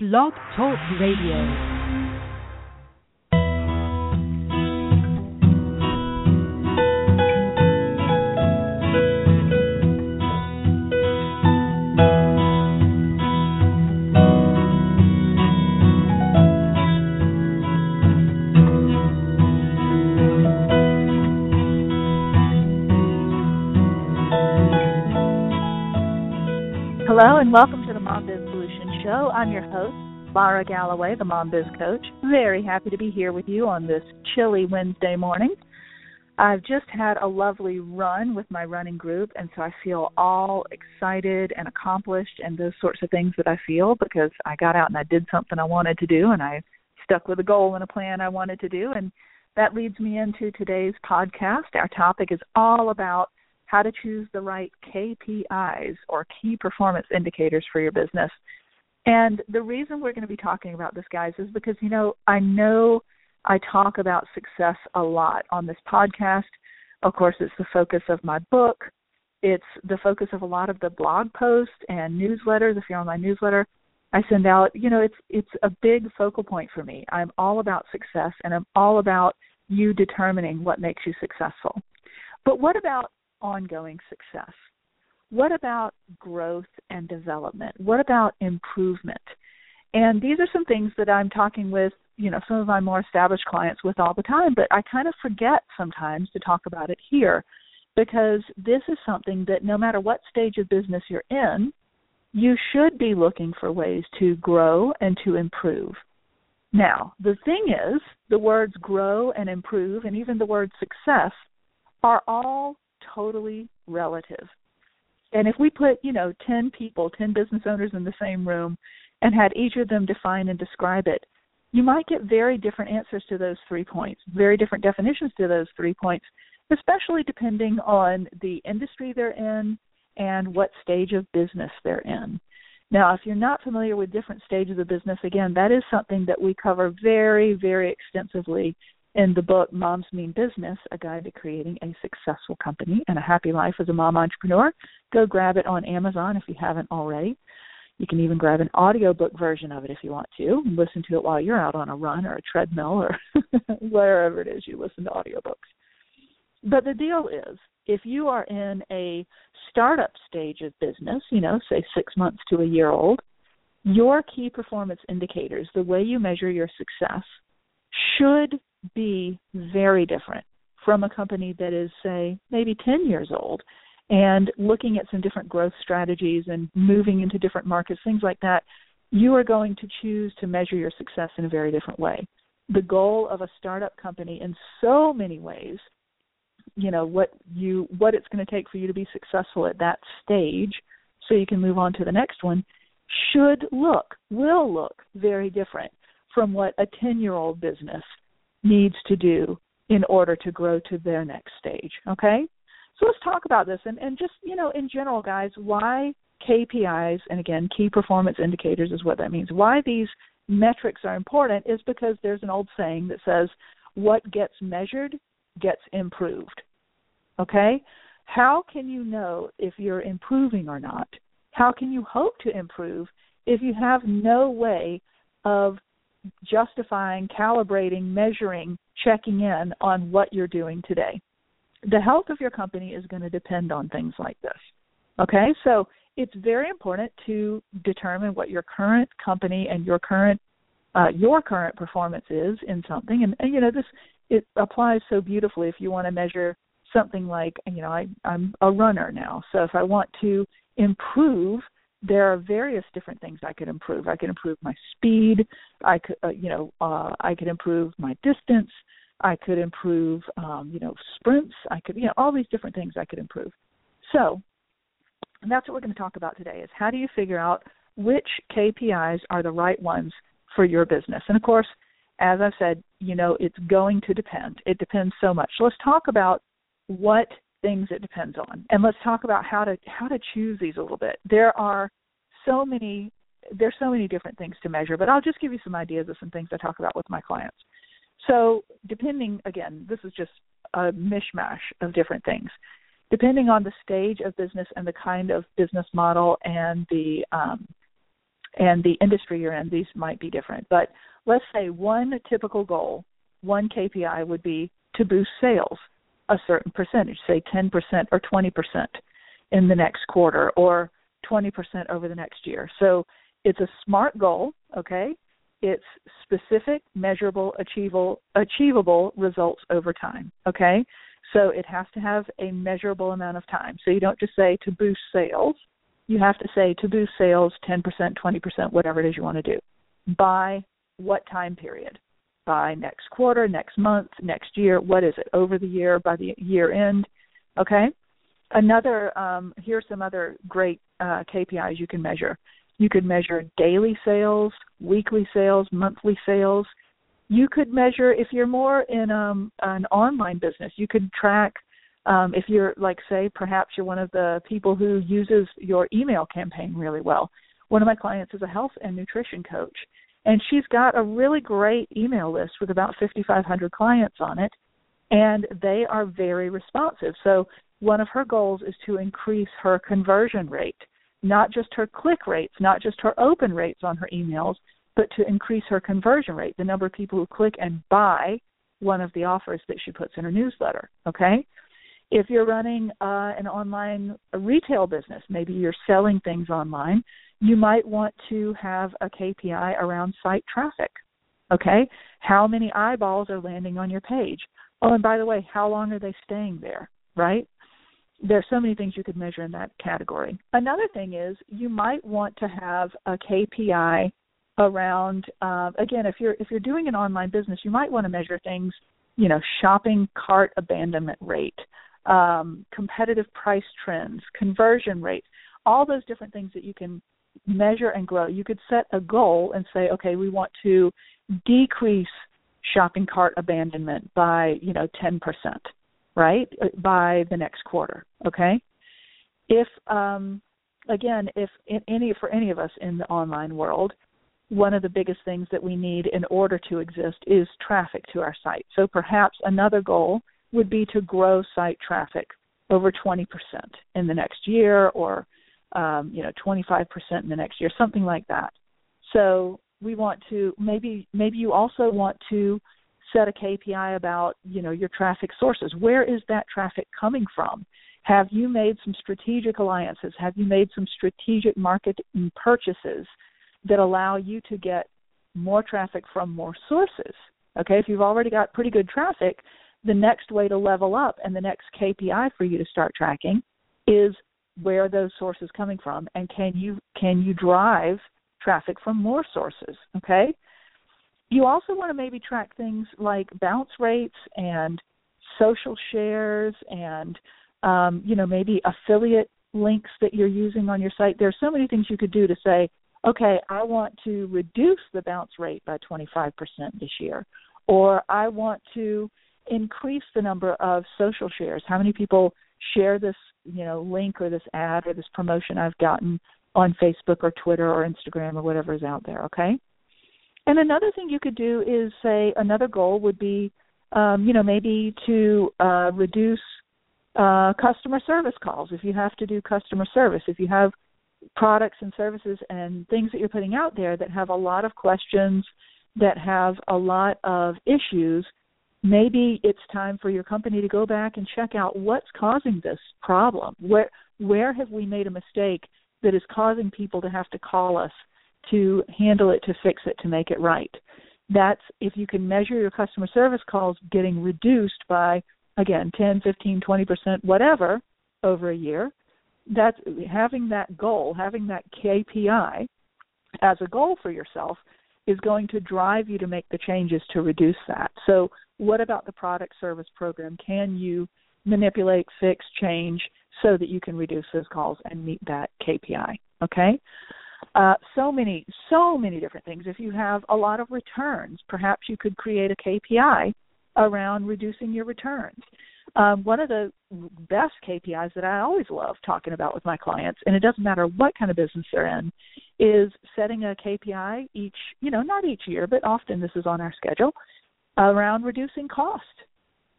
Blog Talk Radio. Mom Biz Solution Show. I'm your host, Lara Galloway, the Mom Biz Coach. Very happy to be here with you on this chilly Wednesday morning. I've just had a lovely run with my running group, and so I feel all excited and accomplished and those sorts of things that I feel because I got out and I did something I wanted to do and I stuck with a goal and a plan I wanted to do. And that leads me into today's podcast. Our topic is all about how to choose the right KPIs or key performance indicators for your business. And the reason we're going to be talking about this, guys, is because, you know, I know I talk about success a lot on this podcast. Of course, it's the focus of my book. It's the focus of a lot of the blog posts and newsletters. If you're on my newsletter, I send out, you know, it's it's a big focal point for me. I'm all about success and I'm all about you determining what makes you successful. But what about ongoing success? What about growth and development? What about improvement? And these are some things that I'm talking with, you know, some of my more established clients with all the time, but I kind of forget sometimes to talk about it here because this is something that no matter what stage of business you're in, you should be looking for ways to grow and to improve. Now, the thing is, the words grow and improve and even the word success are all totally relative. And if we put, you know, 10 people, 10 business owners in the same room and had each of them define and describe it, you might get very different answers to those three points, very different definitions to those three points, especially depending on the industry they're in and what stage of business they're in. Now, if you're not familiar with different stages of business, again, that is something that we cover very, very extensively in the book Moms Mean Business, a guide to creating a successful company and a happy life as a mom entrepreneur. Go grab it on Amazon if you haven't already. You can even grab an audiobook version of it if you want to and listen to it while you're out on a run or a treadmill or wherever it is you listen to audiobooks. But the deal is, if you are in a startup stage of business, you know, say six months to a year old, your key performance indicators, the way you measure your success, should be very different from a company that is, say, maybe 10 years old and looking at some different growth strategies and moving into different markets, things like that, you are going to choose to measure your success in a very different way. The goal of a startup company in so many ways, you know, what you what it's going to take for you to be successful at that stage so you can move on to the next one should look, will look very different from what a 10-year-old business needs to do in order to grow to their next stage. Okay? So let's talk about this and, and just, you know, in general, guys, why KPIs, and again, key performance indicators is what that means. Why these metrics are important is because there's an old saying that says, what gets measured gets improved. Okay? How can you know if you're improving or not? How can you hope to improve if you have no way of justifying, calibrating, measuring, checking in on what you're doing today. The health of your company is going to depend on things like this. Okay, so it's very important to determine what your current company and your current uh, your current performance is in something, and, and you know this it applies so beautifully if you want to measure something like you know I, I'm a runner now, so if I want to improve there are various different things I could improve. I could improve my speed. I could, uh, you know, uh, I could improve my distance. I could improve, um, you know, sprints. I could, you know, all these different things I could improve. So, that's what we're going to talk about today: is how do you figure out which KPIs are the right ones for your business? And of course, as I've said, you know, it's going to depend. It depends so much. So let's talk about what things it depends on. And let's talk about how to how to choose these a little bit. There are so many there's so many different things to measure, but I'll just give you some ideas of some things I talk about with my clients. So, depending again, this is just a mishmash of different things. Depending on the stage of business and the kind of business model and the um, and the industry you're in, these might be different. But let's say one typical goal, one KPI would be to boost sales a certain percentage, say 10% or 20% in the next quarter or 20% over the next year. So it's a smart goal, okay? It's specific, measurable, achievable, achievable results over time, okay? So it has to have a measurable amount of time. So you don't just say to boost sales. You have to say to boost sales 10%, 20%, whatever it is you want to do. By what time period? By next quarter, next month, next year. What is it? Over the year, by the year end. Okay. Another. Um, here's some other great uh, KPIs you can measure. You could measure daily sales, weekly sales, monthly sales. You could measure if you're more in um, an online business. You could track um, if you're like say perhaps you're one of the people who uses your email campaign really well. One of my clients is a health and nutrition coach, and she's got a really great email list with about 5,500 clients on it, and they are very responsive. So one of her goals is to increase her conversion rate, not just her click rates, not just her open rates on her emails, but to increase her conversion rate, the number of people who click and buy one of the offers that she puts in her newsletter. Okay? If you're running uh, an online retail business, maybe you're selling things online, you might want to have a KPI around site traffic. Okay? How many eyeballs are landing on your page? Oh, and by the way, how long are they staying there? Right? There's so many things you could measure in that category. Another thing is you might want to have a KPI around uh, again if you're if you're doing an online business you might want to measure things you know shopping cart abandonment rate um, competitive price trends conversion rates all those different things that you can measure and grow. You could set a goal and say, okay, we want to decrease shopping cart abandonment by, you know, 10%, right? By the next quarter, okay? If um again, if any for any of us in the online world, one of the biggest things that we need in order to exist is traffic to our site. So perhaps another goal would be to grow site traffic over 20% in the next year or um, you know 25% in the next year, something like that. So we want to maybe maybe you also want to set a KPI about you know your traffic sources. Where is that traffic coming from? Have you made some strategic alliances? Have you made some strategic market purchases that allow you to get more traffic from more sources? Okay, if you've already got pretty good traffic, the next way to level up and the next KPI for you to start tracking is where those sources coming from and can you can you drive traffic from more sources okay? You also want to maybe track things like bounce rates and social shares and um, you know maybe affiliate links that you're using on your site. There's so many things you could do to say okay i want to reduce the bounce rate by 25% this year or i want to increase the number of social shares how many people share this you know link or this ad or this promotion I've gotten on Facebook or Twitter or Instagram or whatever is out there. Okay. And another thing you could do is say another goal would be, um, you know, maybe to uh, reduce uh, customer service calls. If you have to do customer service, if you have products and services and things that you're putting out there that have a lot of questions, that have a lot of issues, maybe it's time for your company to go back and check out what's causing this problem. Where where have we made a mistake that is causing people to have to call us to handle it, to fix it, to make it right? That's if you can measure your customer service calls getting reduced by again 10, 15, 20%, whatever over a year, that's having that goal, having that KPI as a goal for yourself is going to drive you to make the changes to reduce that. So what about the product service program? Can you manipulate, fix, change so that you can reduce those calls and meet that KPI? Okay. Uh, so many, so many different things. If you have a lot of returns, perhaps you could create a KPI around reducing your returns. Um, one of the best KPIs that I always love talking about with my clients, and it doesn't matter what kind of business they're in, is setting a KPI each, you know, not each year, but often this is on our schedule, around reducing cost.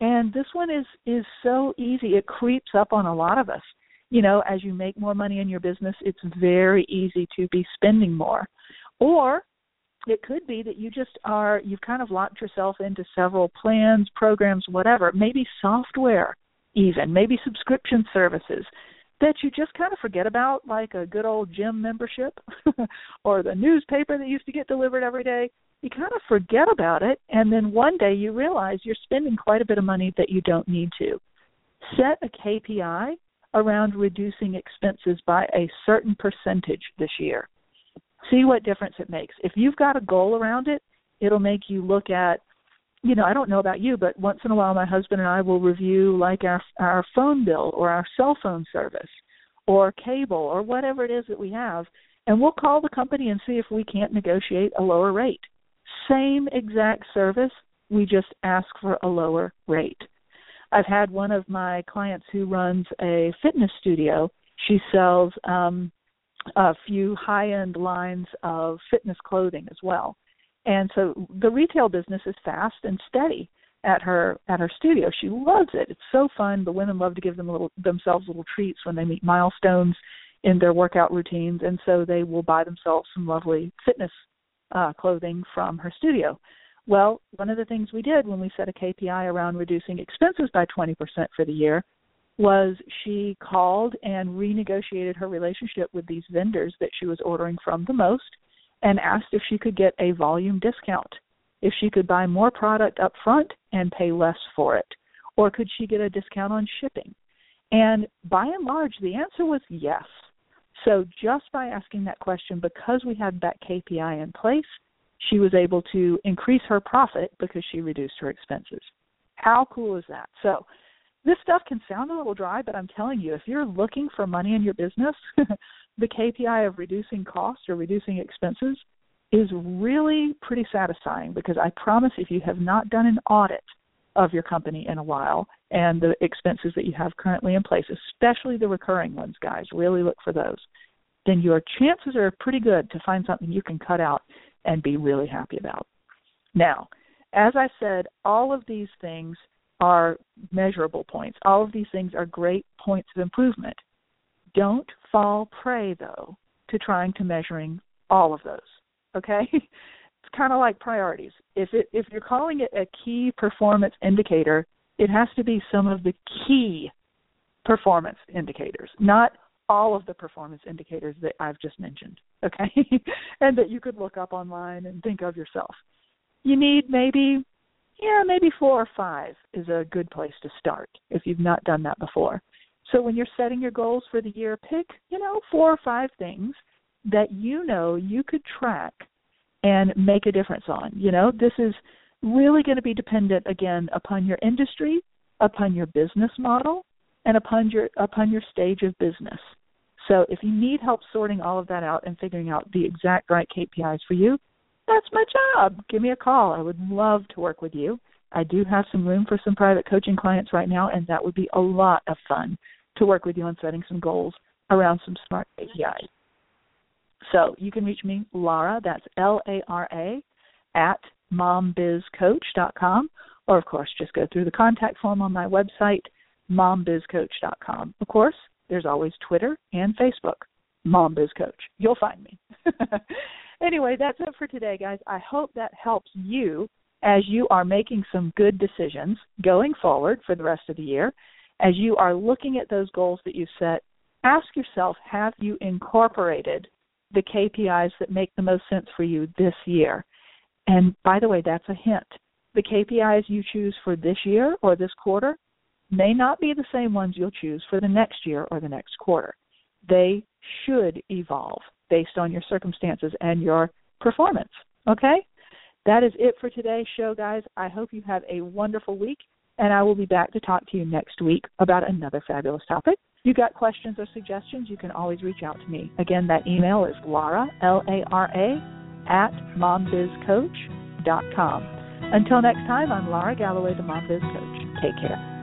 And this one is is so easy. It creeps up on a lot of us. You know, as you make more money in your business, it's very easy to be spending more. Or it could be that you just are you've kind of locked yourself into several plans, programs, whatever, maybe software even, maybe subscription services that you just kind of forget about like a good old gym membership or the newspaper that used to get delivered every day. You kind of forget about it and then one day you realize you're spending quite a bit of money that you don't need to. Set a KPI around reducing expenses by a certain percentage this year see what difference it makes. If you've got a goal around it, it'll make you look at you know, I don't know about you, but once in a while my husband and I will review like our our phone bill or our cell phone service or cable or whatever it is that we have and we'll call the company and see if we can't negotiate a lower rate. Same exact service, we just ask for a lower rate. I've had one of my clients who runs a fitness studio. She sells um a few high-end lines of fitness clothing as well. And so the retail business is fast and steady at her at her studio. She loves it. It's so fun. The women love to give them little themselves little treats when they meet milestones in their workout routines, and so they will buy themselves some lovely fitness uh, clothing from her studio. Well, one of the things we did when we set a KPI around reducing expenses by 20% for the year was she called and renegotiated her relationship with these vendors that she was ordering from the most and asked if she could get a volume discount, if she could buy more product up front and pay less for it, or could she get a discount on shipping? And by and large, the answer was yes. So just by asking that question, because we had that KPI in place, she was able to increase her profit because she reduced her expenses. How cool is that? So this stuff can sound a little dry, but I'm telling you, if you're looking for money in your business, the KPI of reducing costs or reducing expenses is really pretty satisfying because I promise if you have not done an audit of your company in a while and the expenses that you have currently in place, especially the recurring ones, guys, really look for those, then your chances are pretty good to find something you can cut out and be really happy about. Now, as I said, all of these things are measurable points. All of these things are great points of improvement. Don't fall prey, though, to trying to measuring all of those. Okay? kind of like priorities. If it if you're calling it a key performance indicator, it has to be some of the key performance indicators, not all of the performance indicators that I've just mentioned, okay? and that you could look up online and think of yourself. You need maybe yeah, maybe four or five is a good place to start if you've not done that before. So when you're setting your goals for the year, pick, you know, four or five things that you know you could track and make a difference on. You know, this is really going to be dependent again upon your industry, upon your business model, and upon your upon your stage of business. So if you need help sorting all of that out and figuring out the exact right KPIs for you, that's my job. Give me a call. I would love to work with you. I do have some room for some private coaching clients right now, and that would be a lot of fun to work with you on setting some goals around some smart KPIs. So you can reach me, Lara, that's L A R A, at mombizcoach.com, or of course, just go through the contact form on my website, mombizcoach.com. Of course, there's always Twitter and Facebook, mombizcoach. You'll find me. anyway, that's it for today, guys. I hope that helps you as you are making some good decisions going forward for the rest of the year. As you are looking at those goals that you set, ask yourself have you incorporated the KPIs that make the most sense for you this year? And by the way, that's a hint. The KPIs you choose for this year or this quarter may not be the same ones you'll choose for the next year or the next quarter. They should evolve based on your circumstances and your performance. Okay? That is it for today's show, guys. I hope you have a wonderful week, and I will be back to talk to you next week about another fabulous topic. If you got questions or suggestions, you can always reach out to me. Again, that email is Lara, L A R A, at mombizcoach.com. Until next time, I'm Lara Galloway, the Mom Biz Coach. Take care.